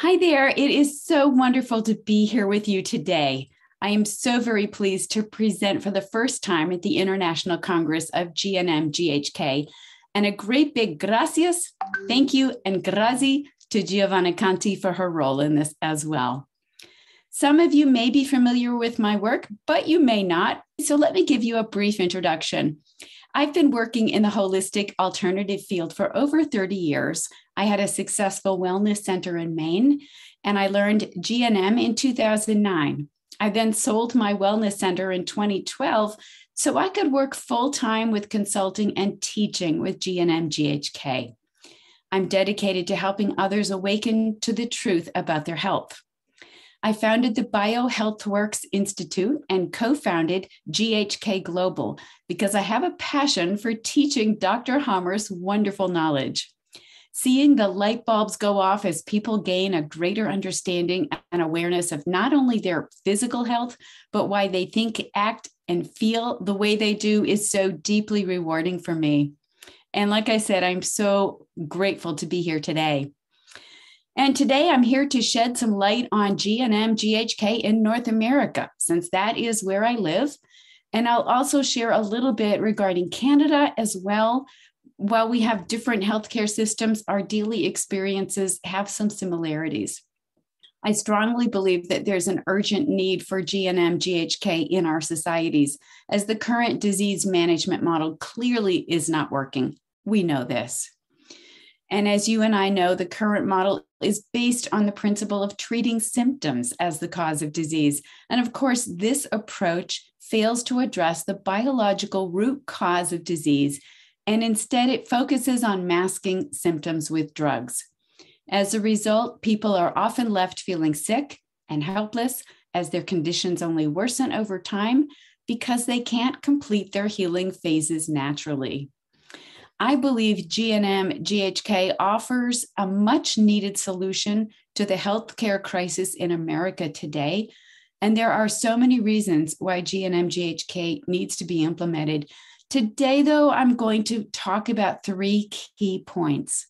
Hi there. It is so wonderful to be here with you today. I am so very pleased to present for the first time at the International Congress of GNM GHK. And a great big gracias, thank you, and grazie to Giovanna Conti for her role in this as well. Some of you may be familiar with my work, but you may not. So let me give you a brief introduction. I've been working in the holistic alternative field for over 30 years. I had a successful wellness center in Maine, and I learned GNM in 2009. I then sold my wellness center in 2012 so I could work full time with consulting and teaching with GNM GHK. I'm dedicated to helping others awaken to the truth about their health. I founded the BioHealthWorks Institute and co founded GHK Global because I have a passion for teaching Dr. Hamer's wonderful knowledge. Seeing the light bulbs go off as people gain a greater understanding and awareness of not only their physical health, but why they think, act, and feel the way they do is so deeply rewarding for me. And like I said, I'm so grateful to be here today. And today I'm here to shed some light on GNM GHK in North America, since that is where I live. And I'll also share a little bit regarding Canada as well. While we have different healthcare systems, our daily experiences have some similarities. I strongly believe that there's an urgent need for GNM GHK in our societies, as the current disease management model clearly is not working. We know this. And as you and I know, the current model is based on the principle of treating symptoms as the cause of disease. And of course, this approach fails to address the biological root cause of disease, and instead it focuses on masking symptoms with drugs. As a result, people are often left feeling sick and helpless as their conditions only worsen over time because they can't complete their healing phases naturally. I believe GNM GHK offers a much needed solution to the healthcare crisis in America today. And there are so many reasons why GNM GHK needs to be implemented. Today, though, I'm going to talk about three key points.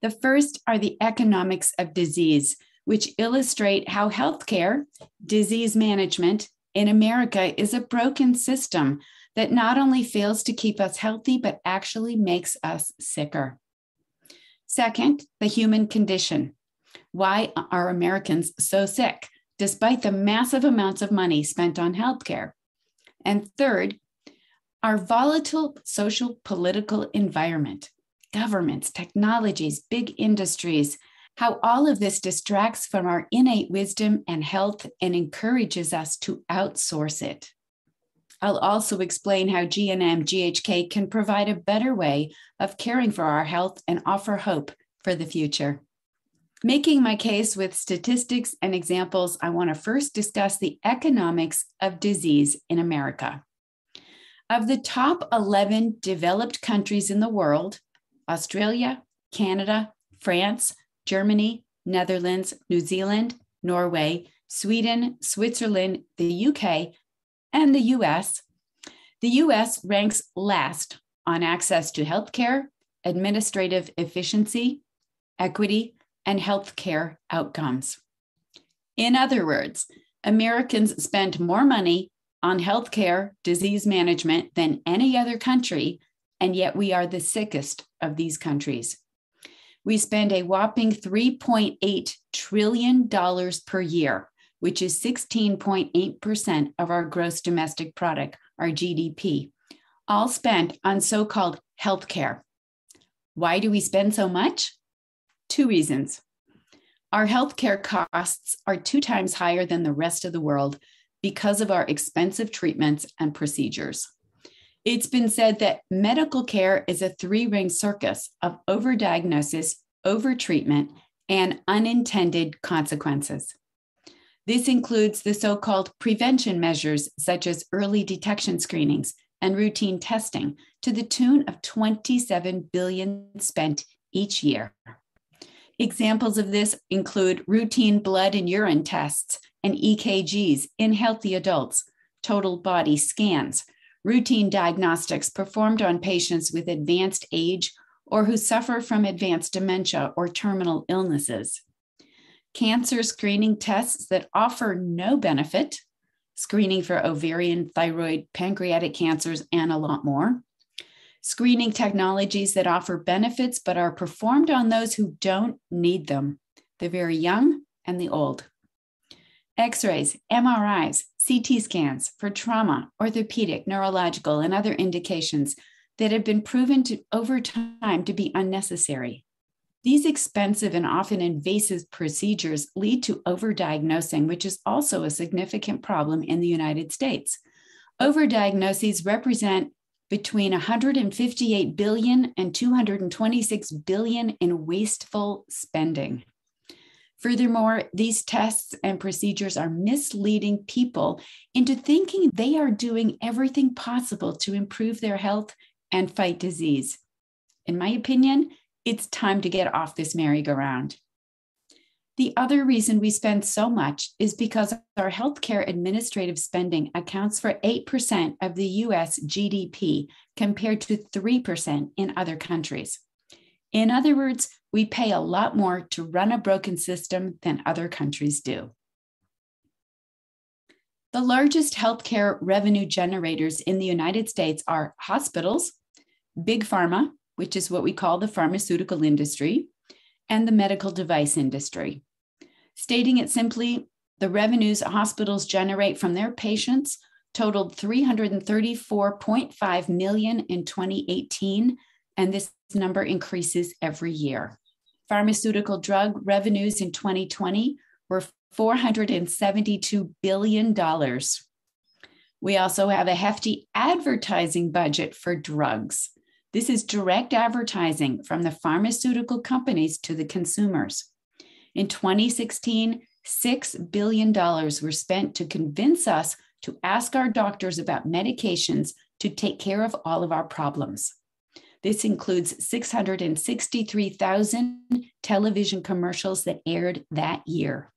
The first are the economics of disease, which illustrate how healthcare, disease management in America is a broken system that not only fails to keep us healthy, but actually makes us sicker. Second, the human condition. Why are Americans so sick, despite the massive amounts of money spent on healthcare? And third, our volatile social political environment, governments, technologies, big industries, how all of this distracts from our innate wisdom and health and encourages us to outsource it. I'll also explain how GNM GHK can provide a better way of caring for our health and offer hope for the future. Making my case with statistics and examples, I want to first discuss the economics of disease in America. Of the top 11 developed countries in the world, Australia, Canada, France, Germany, Netherlands, New Zealand, Norway, Sweden, Switzerland, the UK, and the US, the US ranks last on access to healthcare, administrative efficiency, equity, and healthcare outcomes. In other words, Americans spend more money on healthcare disease management than any other country, and yet we are the sickest of these countries. We spend a whopping $3.8 trillion per year which is 16.8% of our gross domestic product, our GDP, all spent on so called healthcare. Why do we spend so much? Two reasons. Our healthcare costs are two times higher than the rest of the world because of our expensive treatments and procedures. It's been said that medical care is a three ring circus of overdiagnosis, overtreatment, and unintended consequences. This includes the so called prevention measures, such as early detection screenings and routine testing, to the tune of 27 billion spent each year. Examples of this include routine blood and urine tests and EKGs in healthy adults, total body scans, routine diagnostics performed on patients with advanced age or who suffer from advanced dementia or terminal illnesses. Cancer screening tests that offer no benefit, screening for ovarian, thyroid, pancreatic cancers, and a lot more. Screening technologies that offer benefits but are performed on those who don't need them, the very young and the old. X rays, MRIs, CT scans for trauma, orthopedic, neurological, and other indications that have been proven to, over time to be unnecessary. These expensive and often invasive procedures lead to overdiagnosing, which is also a significant problem in the United States. Overdiagnoses represent between 158 billion and 226 billion in wasteful spending. Furthermore, these tests and procedures are misleading people into thinking they are doing everything possible to improve their health and fight disease. In my opinion, it's time to get off this merry-go-round. The other reason we spend so much is because our healthcare administrative spending accounts for 8% of the US GDP compared to 3% in other countries. In other words, we pay a lot more to run a broken system than other countries do. The largest healthcare revenue generators in the United States are hospitals, big pharma, which is what we call the pharmaceutical industry, and the medical device industry. Stating it simply, the revenues hospitals generate from their patients totaled 334.5 million in 2018, and this number increases every year. Pharmaceutical drug revenues in 2020 were $472 billion. We also have a hefty advertising budget for drugs. This is direct advertising from the pharmaceutical companies to the consumers. In 2016, $6 billion were spent to convince us to ask our doctors about medications to take care of all of our problems. This includes 663,000 television commercials that aired that year.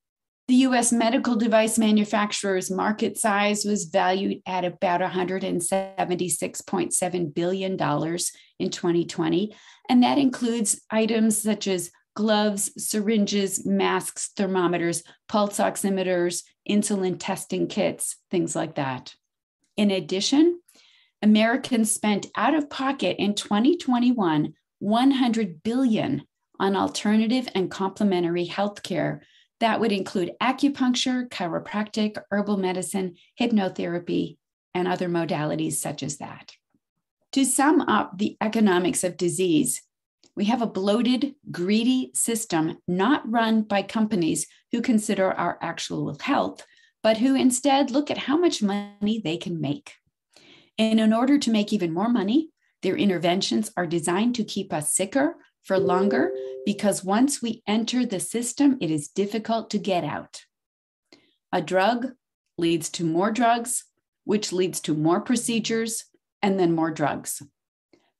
The US medical device manufacturers' market size was valued at about $176.7 billion in 2020, and that includes items such as gloves, syringes, masks, thermometers, pulse oximeters, insulin testing kits, things like that. In addition, Americans spent out of pocket in 2021 100 billion on alternative and complementary healthcare that would include acupuncture, chiropractic, herbal medicine, hypnotherapy, and other modalities such as that. To sum up the economics of disease, we have a bloated, greedy system not run by companies who consider our actual health, but who instead look at how much money they can make. And in order to make even more money, their interventions are designed to keep us sicker for longer because once we enter the system, it is difficult to get out. A drug leads to more drugs, which leads to more procedures and then more drugs.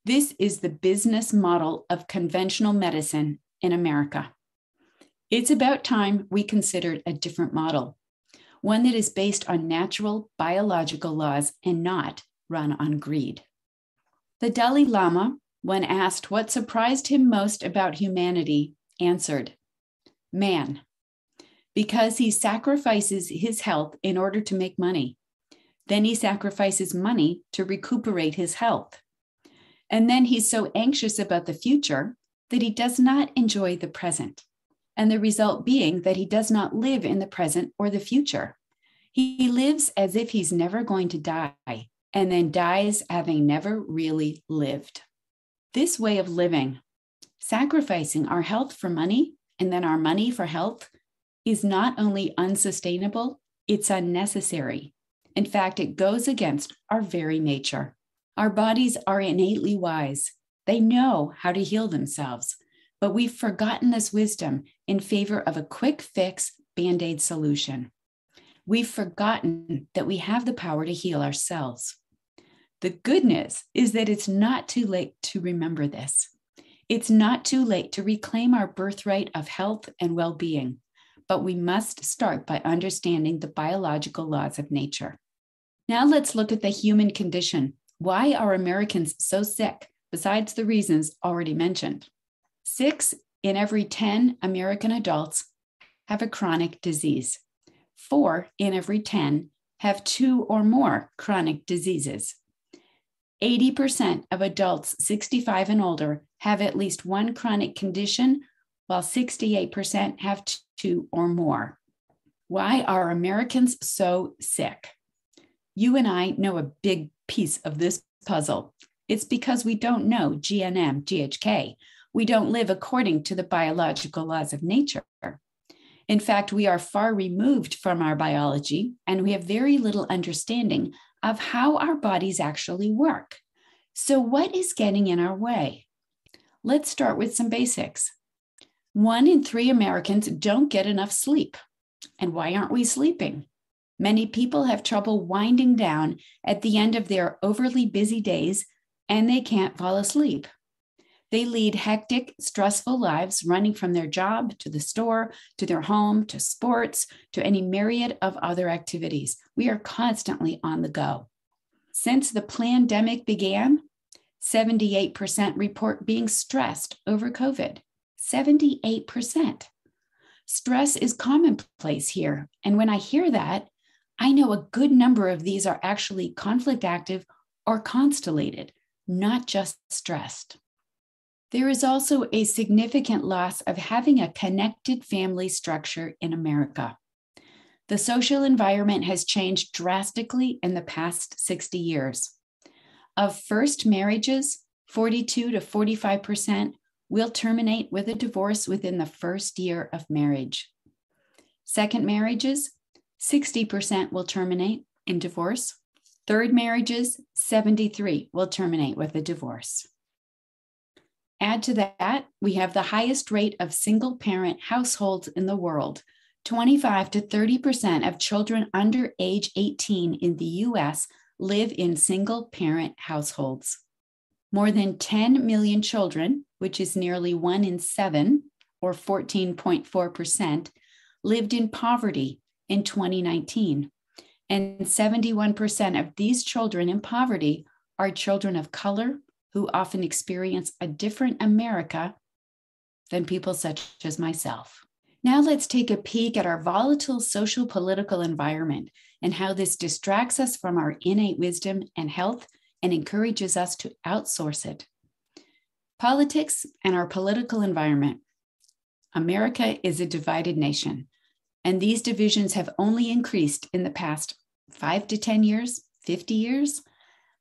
This is the business model of conventional medicine in America. It's about time we considered a different model, one that is based on natural biological laws and not run on greed. The Dalai Lama when asked what surprised him most about humanity, answered, Man, because he sacrifices his health in order to make money. Then he sacrifices money to recuperate his health. And then he's so anxious about the future that he does not enjoy the present. And the result being that he does not live in the present or the future. He lives as if he's never going to die and then dies having never really lived. This way of living, sacrificing our health for money and then our money for health, is not only unsustainable, it's unnecessary. In fact, it goes against our very nature. Our bodies are innately wise, they know how to heal themselves, but we've forgotten this wisdom in favor of a quick fix band aid solution. We've forgotten that we have the power to heal ourselves. The good news is that it's not too late to remember this. It's not too late to reclaim our birthright of health and well being, but we must start by understanding the biological laws of nature. Now let's look at the human condition. Why are Americans so sick, besides the reasons already mentioned? Six in every 10 American adults have a chronic disease. Four in every 10 have two or more chronic diseases. 80% of adults 65 and older have at least one chronic condition, while 68% have two or more. Why are Americans so sick? You and I know a big piece of this puzzle. It's because we don't know GNM, GHK. We don't live according to the biological laws of nature. In fact, we are far removed from our biology and we have very little understanding of how our bodies actually work. So, what is getting in our way? Let's start with some basics. One in three Americans don't get enough sleep. And why aren't we sleeping? Many people have trouble winding down at the end of their overly busy days and they can't fall asleep. They lead hectic, stressful lives, running from their job to the store, to their home, to sports, to any myriad of other activities. We are constantly on the go. Since the pandemic began, 78% report being stressed over COVID. 78%. Stress is commonplace here. And when I hear that, I know a good number of these are actually conflict active or constellated, not just stressed. There is also a significant loss of having a connected family structure in America. The social environment has changed drastically in the past 60 years. Of first marriages, 42 to 45% will terminate with a divorce within the first year of marriage. Second marriages, 60% will terminate in divorce. Third marriages, 73 will terminate with a divorce. Add to that, we have the highest rate of single parent households in the world. 25 to 30% of children under age 18 in the US live in single parent households. More than 10 million children, which is nearly one in seven, or 14.4%, lived in poverty in 2019. And 71% of these children in poverty are children of color who often experience a different America than people such as myself. Now let's take a peek at our volatile social political environment and how this distracts us from our innate wisdom and health and encourages us to outsource it. Politics and our political environment. America is a divided nation, and these divisions have only increased in the past five to 10 years, 50 years.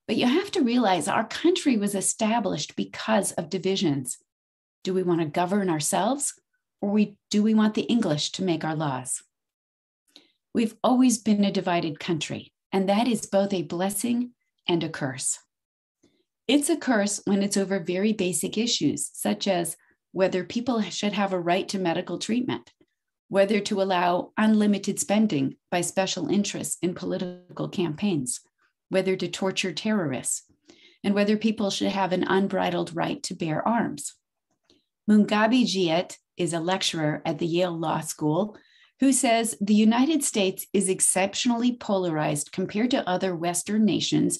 But you have to realize our country was established because of divisions. Do we want to govern ourselves or we, do we want the English to make our laws? We've always been a divided country, and that is both a blessing and a curse. It's a curse when it's over very basic issues, such as whether people should have a right to medical treatment, whether to allow unlimited spending by special interests in political campaigns, whether to torture terrorists, and whether people should have an unbridled right to bear arms. Mugambi Jouet is a lecturer at the Yale Law School who says the United States is exceptionally polarized compared to other Western nations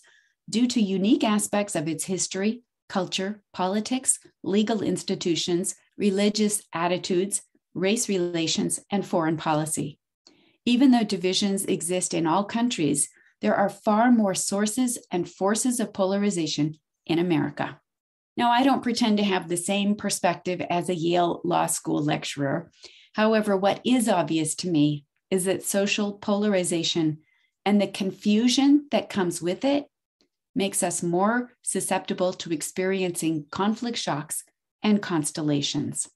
due to unique aspects of its history, culture, politics, legal institutions, religious attitudes, race relations, and foreign policy. Even though divisions exist in all countries, there are far more sources and forces of polarization in America. Now, I don't pretend to have the same perspective as a Yale Law School lecturer. However, what is obvious to me is that social polarization and the confusion that comes with it makes us more susceptible to experiencing conflict shocks and constellations.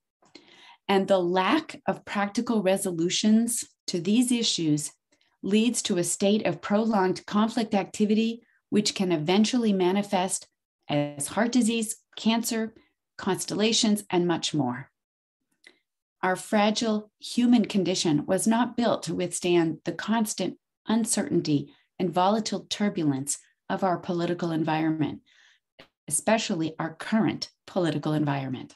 And the lack of practical resolutions to these issues leads to a state of prolonged conflict activity, which can eventually manifest as heart disease, cancer, constellations, and much more. Our fragile human condition was not built to withstand the constant uncertainty and volatile turbulence of our political environment, especially our current political environment.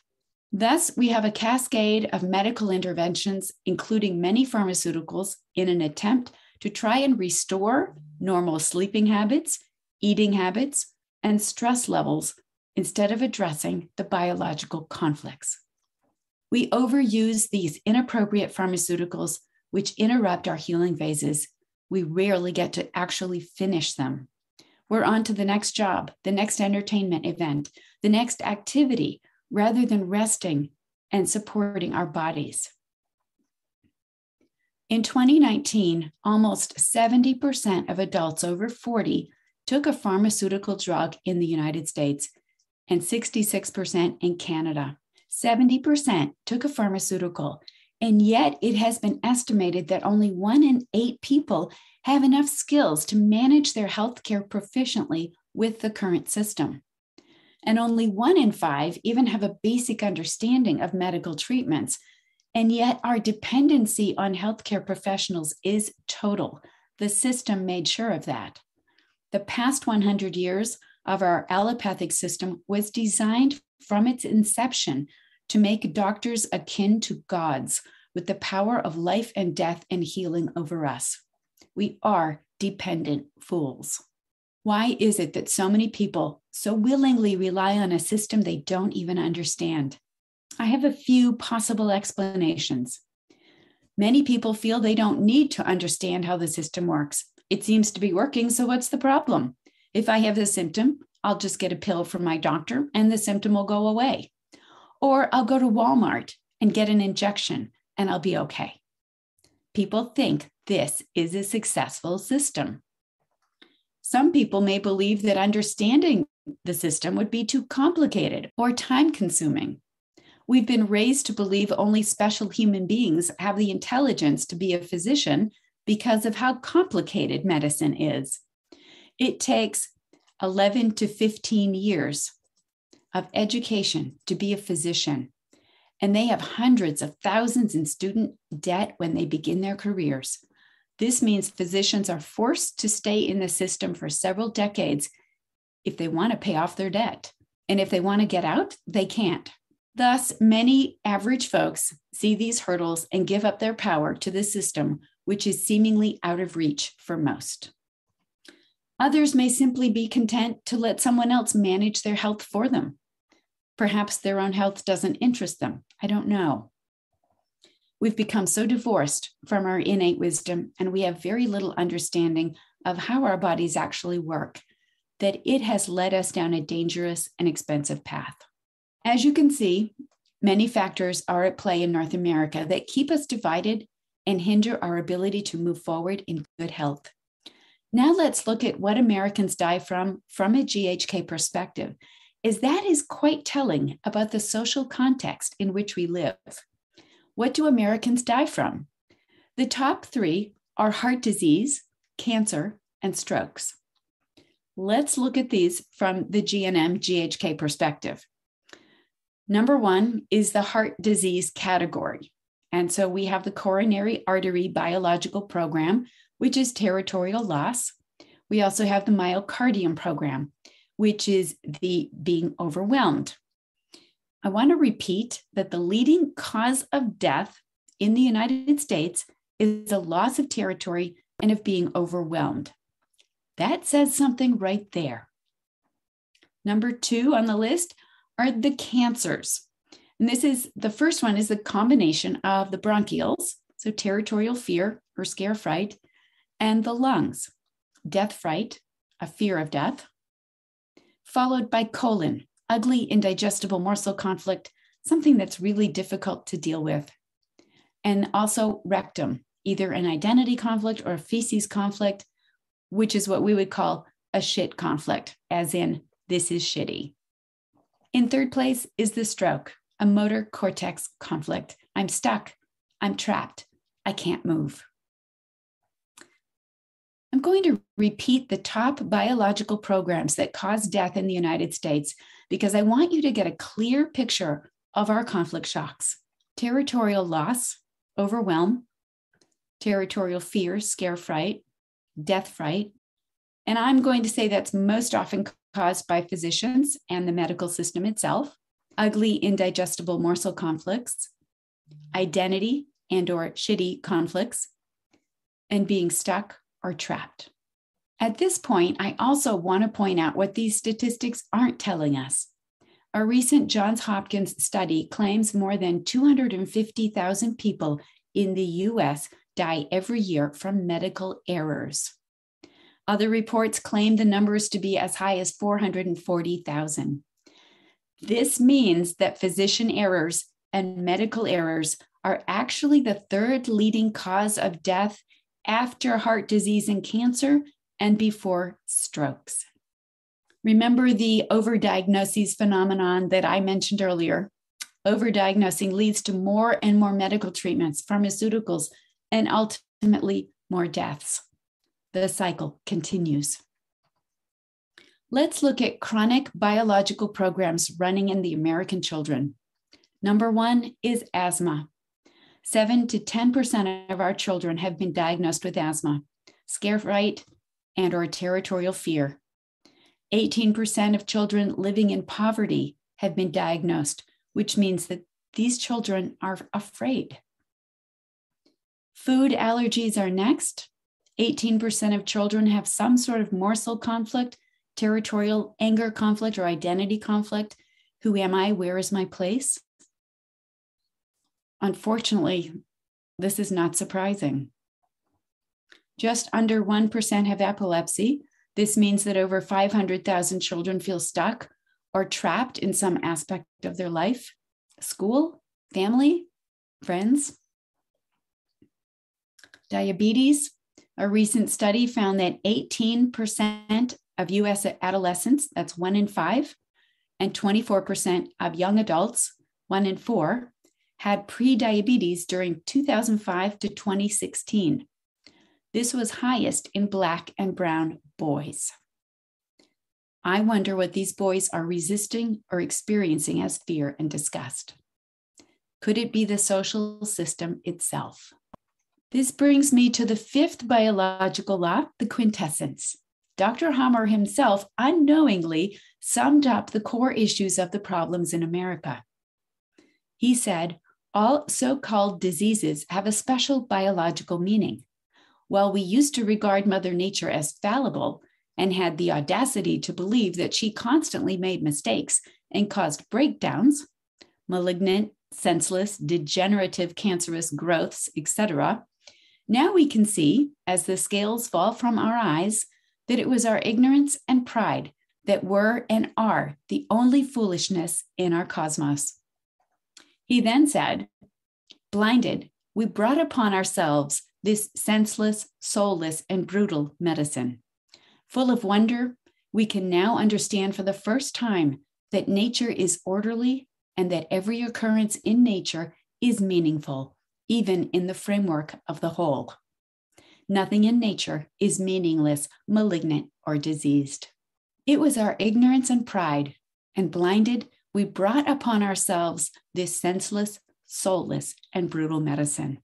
Thus, we have a cascade of medical interventions, including many pharmaceuticals, in an attempt to try and restore normal sleeping habits, eating habits, and stress levels instead of addressing the biological conflicts. We overuse these inappropriate pharmaceuticals, which interrupt our healing phases. We rarely get to actually finish them. We're on to the next job, the next entertainment event, the next activity, rather than resting and supporting our bodies. In 2019, almost 70% of adults over 40 took a pharmaceutical drug in the United States and 66% in Canada. 70% took a pharmaceutical, and yet it has been estimated that only one in eight people have enough skills to manage their healthcare proficiently with the current system. And only one in five even have a basic understanding of medical treatments. And yet, our dependency on healthcare professionals is total. The system made sure of that. The past 100 years of our allopathic system was designed from its inception to make doctors akin to gods with the power of life and death and healing over us. We are dependent fools. Why is it that so many people so willingly rely on a system they don't even understand? I have a few possible explanations. Many people feel they don't need to understand how the system works. It seems to be working, so what's the problem? If I have a symptom, I'll just get a pill from my doctor and the symptom will go away. Or I'll go to Walmart and get an injection and I'll be okay. People think this is a successful system. Some people may believe that understanding the system would be too complicated or time consuming. We've been raised to believe only special human beings have the intelligence to be a physician because of how complicated medicine is. It takes 11 to 15 years of education to be a physician, and they have hundreds of thousands in student debt when they begin their careers. This means physicians are forced to stay in the system for several decades if they want to pay off their debt. And if they want to get out, they can't. Thus, many average folks see these hurdles and give up their power to the system which is seemingly out of reach for most. Others may simply be content to let someone else manage their health for them. Perhaps their own health doesn't interest them. I don't know. We've become so divorced from our innate wisdom, and we have very little understanding of how our bodies actually work, that it has led us down a dangerous and expensive path. As you can see, many factors are at play in North America that keep us divided and hinder our ability to move forward in good health. Now let's look at what Americans die from from a GHK perspective, as that is quite telling about the social context in which we live. What do Americans die from? The top three are heart disease, cancer, and strokes. Let's look at these from the GNM GHK perspective. Number one is the heart disease category. And so we have the coronary artery biological program, which is territorial loss. We also have the myocardium program, which is the being overwhelmed. I want to repeat that the leading cause of death in the United States is a loss of territory and of being overwhelmed. That says something right there. Number two on the list are the cancers. And this is the first one is the combination of the bronchioles, so territorial fear or scare fright, and the lungs, death fright, a fear of death, followed by colon, ugly, indigestible morsel conflict, something that's really difficult to deal with. And also rectum, either an identity conflict or a feces conflict, which is what we would call a shit conflict, as in, this is shitty. In third place is the stroke, a motor cortex conflict. I'm stuck. I'm trapped. I can't move. I'm going to repeat the top biological programs that cause death in the United States because I want you to get a clear picture of our conflict shocks territorial loss, overwhelm, territorial fear, scare fright, death fright. And I'm going to say that's most often caused by physicians and the medical system itself ugly indigestible morsel conflicts, identity and or shitty conflicts, and being stuck or trapped. At this point, I also want to point out what these statistics aren't telling us. a recent Johns Hopkins study claims more than 250,000 people in the US die every year from medical errors. Other reports claim the numbers to be as high as 440,000. This means that physician errors and medical errors are actually the third leading cause of death after heart disease and cancer and before strokes. Remember the overdiagnoses phenomenon that I mentioned earlier? Overdiagnosing leads to more and more medical treatments, pharmaceuticals, and ultimately more deaths. The cycle continues. Let's look at chronic biological programs running in the American children. Number one is asthma. 7 to 10% of our children have been diagnosed with asthma, scare fright, and or territorial fear. 18% of children living in poverty have been diagnosed, which means that these children are afraid. Food allergies are next. 18% of children have some sort of morsel conflict, territorial anger conflict, or identity conflict. Who am I? Where is my place? Unfortunately, this is not surprising. Just under 1% have epilepsy. This means that over 500,000 children feel stuck or trapped in some aspect of their life school, family, friends. Diabetes. A recent study found that 18% of US adolescents, that's one in five, and 24% of young adults, one in four, had prediabetes during 2005 to 2016. This was highest in Black and Brown boys. I wonder what these boys are resisting or experiencing as fear and disgust. Could it be the social system itself? This brings me to the fifth biological law, the quintessence. Dr. Hamer himself unknowingly summed up the core issues of the problems in America. He said, all so called diseases have a special biological meaning. While we used to regard Mother Nature as fallible and had the audacity to believe that she constantly made mistakes and caused breakdowns, malignant, senseless, degenerative, cancerous growths, etc., now we can see, as the scales fall from our eyes, that it was our ignorance and pride that were and are the only foolishness in our cosmos. He then said, Blinded, we brought upon ourselves this senseless, soulless, and brutal medicine. Full of wonder, we can now understand for the first time that nature is orderly and that every occurrence in nature is meaningful, even in the framework of the whole. Nothing in nature is meaningless, malignant, or diseased. It was our ignorance and pride, and blinded, we brought upon ourselves this senseless, soulless, and brutal medicine.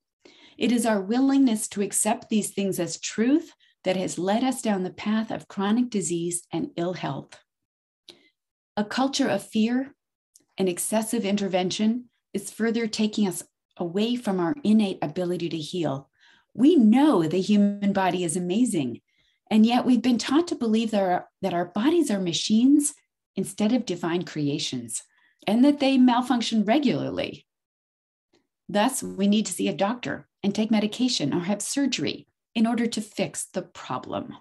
It is our willingness to accept these things as truth that has led us down the path of chronic disease and ill health. A culture of fear and excessive intervention is further taking us away from our innate ability to heal. We know the human body is amazing, and yet we've been taught to believe that our, that our bodies are machines instead of divine creations, and that they malfunction regularly. Thus, we need to see a doctor and take medication or have surgery in order to fix the problem.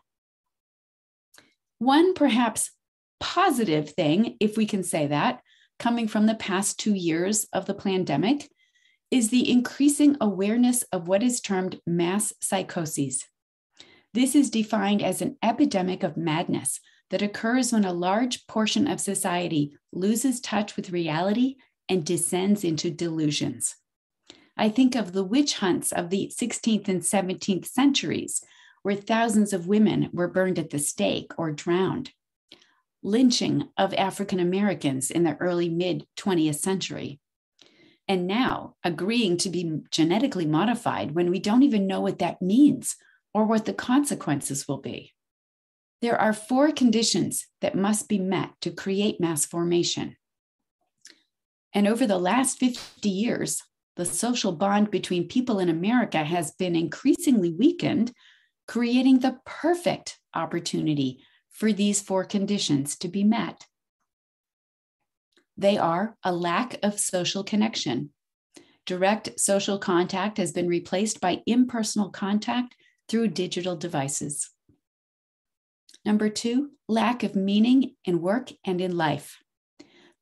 One perhaps positive thing, if we can say that, coming from the past two years of the pandemic, is the increasing awareness of what is termed mass psychoses. This is defined as an epidemic of madness that occurs when a large portion of society loses touch with reality and descends into delusions. I think of the witch hunts of the 16th and 17th centuries, where thousands of women were burned at the stake or drowned, lynching of African Americans in the early mid 20th century. And now agreeing to be genetically modified when we don't even know what that means or what the consequences will be. There are four conditions that must be met to create mass formation. And over the last 50 years, the social bond between people in America has been increasingly weakened, creating the perfect opportunity for these four conditions to be met. They are a lack of social connection. Direct social contact has been replaced by impersonal contact through digital devices. Number two, lack of meaning in work and in life.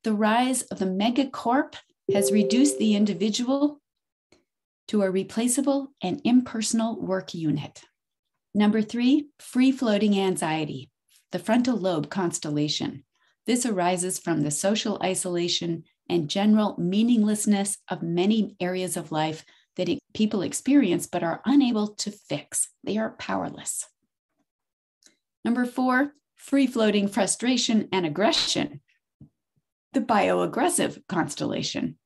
The rise of the megacorp has reduced the individual to a replaceable and impersonal work unit. Number three, free floating anxiety, the frontal lobe constellation. This arises from the social isolation and general meaninglessness of many areas of life that people experience but are unable to fix. They are powerless. Number four, free floating frustration and aggression, the bioaggressive constellation.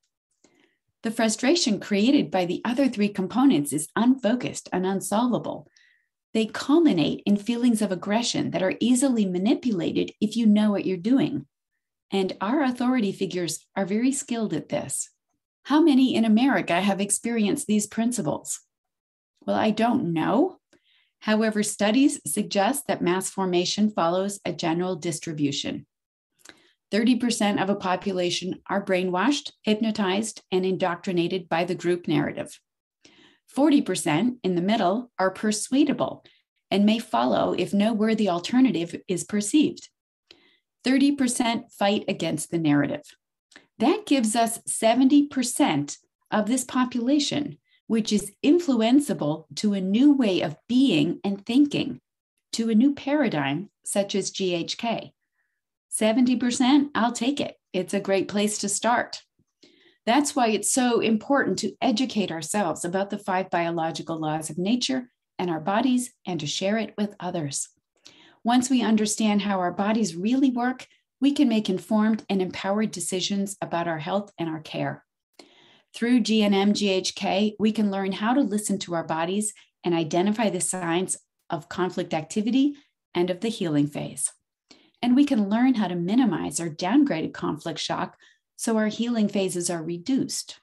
The frustration created by the other three components is unfocused and unsolvable. They culminate in feelings of aggression that are easily manipulated if you know what you're doing. And our authority figures are very skilled at this. How many in America have experienced these principles? Well, I don't know. However, studies suggest that mass formation follows a general distribution. 30% of a population are brainwashed, hypnotized, and indoctrinated by the group narrative. 40% in the middle are persuadable and may follow if no worthy alternative is perceived. 30% fight against the narrative. That gives us 70% of this population, which is influenceable to a new way of being and thinking, to a new paradigm such as GHK. 70%, I'll take it. It's a great place to start. That's why it's so important to educate ourselves about the five biological laws of nature and our bodies and to share it with others. Once we understand how our bodies really work, we can make informed and empowered decisions about our health and our care. Through GNM GHK, we can learn how to listen to our bodies and identify the signs of conflict activity and of the healing phase. And we can learn how to minimize our downgraded conflict shock so our healing phases are reduced.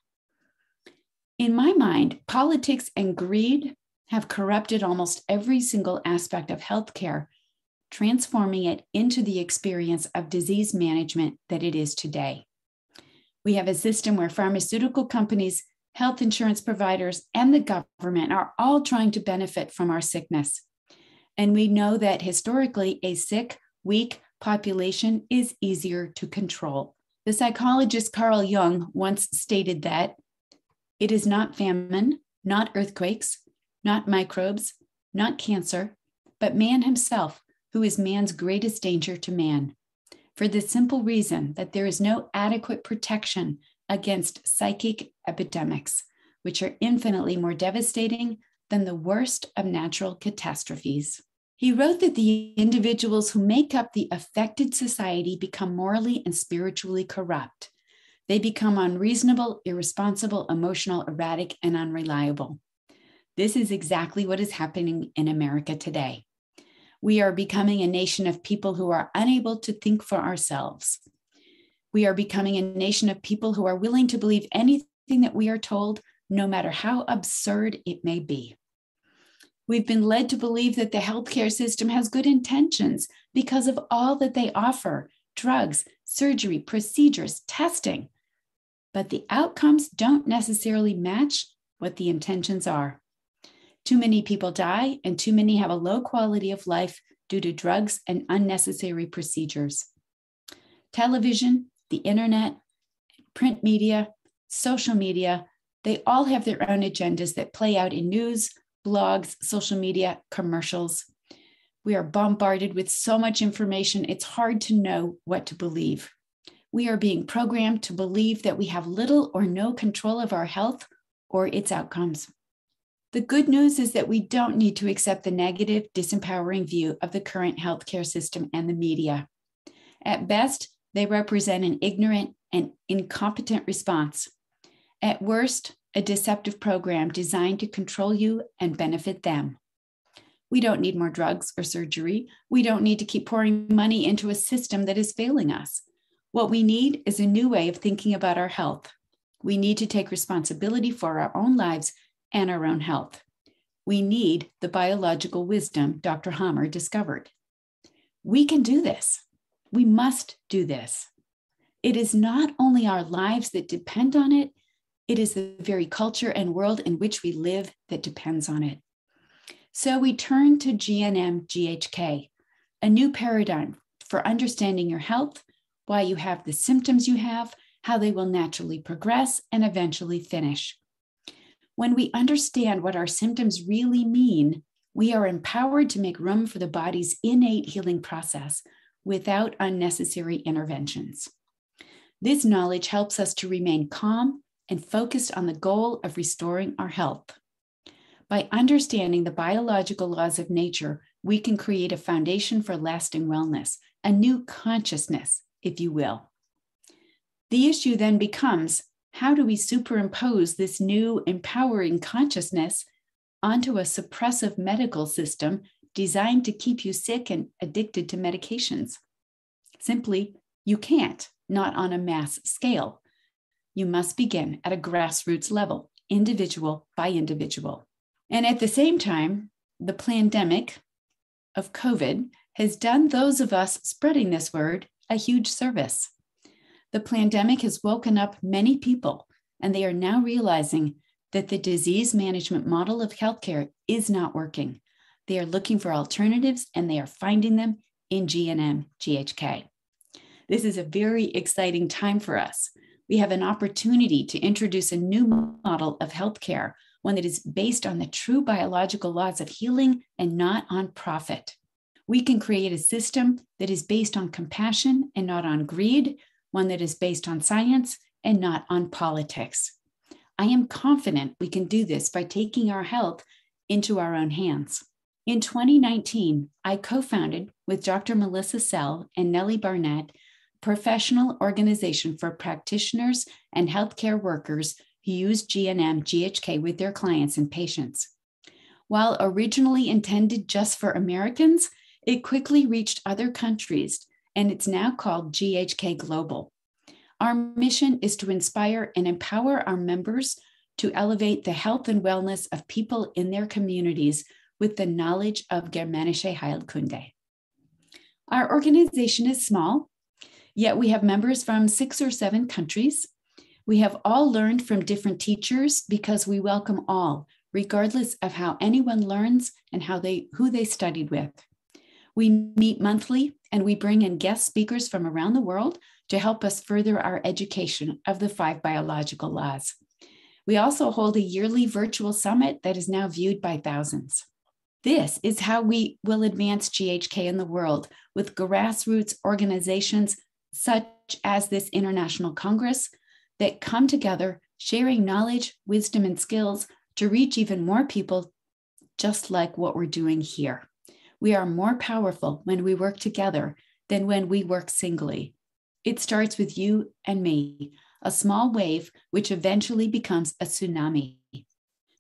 In my mind, politics and greed have corrupted almost every single aspect of healthcare transforming it into the experience of disease management that it is today. We have a system where pharmaceutical companies, health insurance providers, and the government are all trying to benefit from our sickness. And we know that historically, a sick, weak population is easier to control. The psychologist Carl Jung once stated that it is not famine, not earthquakes, not microbes, not cancer, but man himself who is man's greatest danger to man, for the simple reason that there is no adequate protection against psychic epidemics, which are infinitely more devastating than the worst of natural catastrophes. He wrote that the individuals who make up the affected society become morally and spiritually corrupt. They become unreasonable, irresponsible, emotional, erratic, and unreliable. This is exactly what is happening in America today we are becoming a nation of people who are unable to think for ourselves. We are becoming a nation of people who are willing to believe anything that we are told, no matter how absurd it may be. We've been led to believe that the healthcare system has good intentions because of all that they offer drugs, surgery, procedures, testing. But the outcomes don't necessarily match what the intentions are. Too many people die, and too many have a low quality of life due to drugs and unnecessary procedures. Television, the internet, print media, social media, they all have their own agendas that play out in news, blogs, social media, commercials. We are bombarded with so much information, it's hard to know what to believe. We are being programmed to believe that we have little or no control of our health or its outcomes. The good news is that we don't need to accept the negative, disempowering view of the current healthcare system and the media. At best, they represent an ignorant and incompetent response. At worst, a deceptive program designed to control you and benefit them. We don't need more drugs or surgery. We don't need to keep pouring money into a system that is failing us. What we need is a new way of thinking about our health. We need to take responsibility for our own lives and our own health. We need the biological wisdom Dr. Hamer discovered. We can do this. We must do this. It is not only our lives that depend on it, it is the very culture and world in which we live that depends on it. So we turn to GNM GHK, a new paradigm for understanding your health, why you have the symptoms you have, how they will naturally progress, and eventually finish. When we understand what our symptoms really mean, we are empowered to make room for the body's innate healing process without unnecessary interventions. This knowledge helps us to remain calm and focused on the goal of restoring our health. By understanding the biological laws of nature, we can create a foundation for lasting wellness, a new consciousness, if you will. The issue then becomes how do we superimpose this new empowering consciousness onto a suppressive medical system designed to keep you sick and addicted to medications? Simply, you can't, not on a mass scale. You must begin at a grassroots level, individual by individual. And at the same time, the pandemic of COVID has done those of us spreading this word a huge service. The pandemic has woken up many people, and they are now realizing that the disease management model of healthcare is not working. They are looking for alternatives and they are finding them in GNM GHK. This is a very exciting time for us. We have an opportunity to introduce a new model of healthcare, one that is based on the true biological laws of healing and not on profit. We can create a system that is based on compassion and not on greed, one that is based on science and not on politics. I am confident we can do this by taking our health into our own hands. In 2019, I co founded with Dr. Melissa Sell and Nellie Barnett professional organization for practitioners and healthcare workers who use GNM GHK with their clients and patients. While originally intended just for Americans, it quickly reached other countries and it's now called GHK Global. Our mission is to inspire and empower our members to elevate the health and wellness of people in their communities with the knowledge of Germanische Heilkunde. Our organization is small, Yet we have members from six or seven countries. We have all learned from different teachers because we welcome all, regardless of how anyone learns and how they who they studied with. We meet monthly and we bring in guest speakers from around the world to help us further our education of the five biological laws. We also hold a yearly virtual summit that is now viewed by thousands. This is how we will advance GHK in the world with grassroots organizations such as this International Congress, that come together sharing knowledge, wisdom, and skills to reach even more people, just like what we're doing here. We are more powerful when we work together than when we work singly. It starts with you and me, a small wave which eventually becomes a tsunami.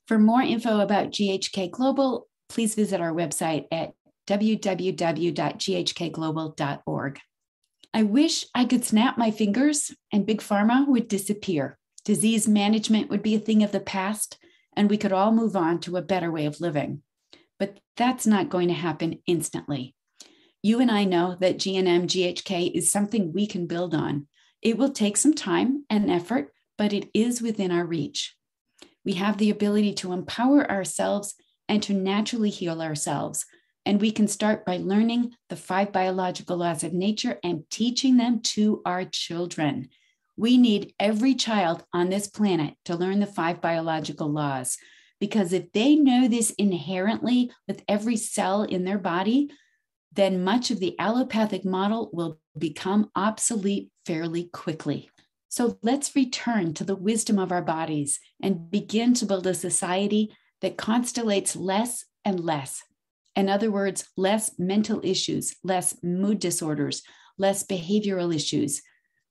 For more info about GHK Global, please visit our website at www.ghkglobal.org. I wish I could snap my fingers and Big Pharma would disappear. Disease management would be a thing of the past, and we could all move on to a better way of living. But that's not going to happen instantly. You and I know that GNM GHK is something we can build on. It will take some time and effort, but it is within our reach. We have the ability to empower ourselves and to naturally heal ourselves and we can start by learning the five biological laws of nature and teaching them to our children. We need every child on this planet to learn the five biological laws because if they know this inherently with every cell in their body, then much of the allopathic model will become obsolete fairly quickly. So let's return to the wisdom of our bodies and begin to build a society that constellates less and less in other words, less mental issues, less mood disorders, less behavioral issues,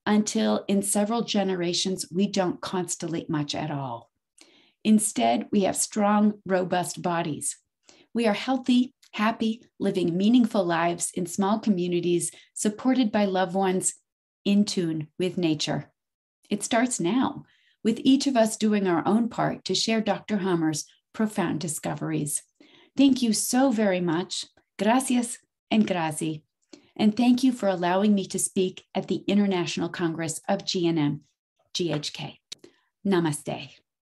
until in several generations, we don't constellate much at all. Instead, we have strong, robust bodies. We are healthy, happy, living meaningful lives in small communities supported by loved ones in tune with nature. It starts now, with each of us doing our own part to share Dr. Hamer's profound discoveries. Thank you so very much. Gracias and grazie. And thank you for allowing me to speak at the International Congress of GNM GHK. Namaste.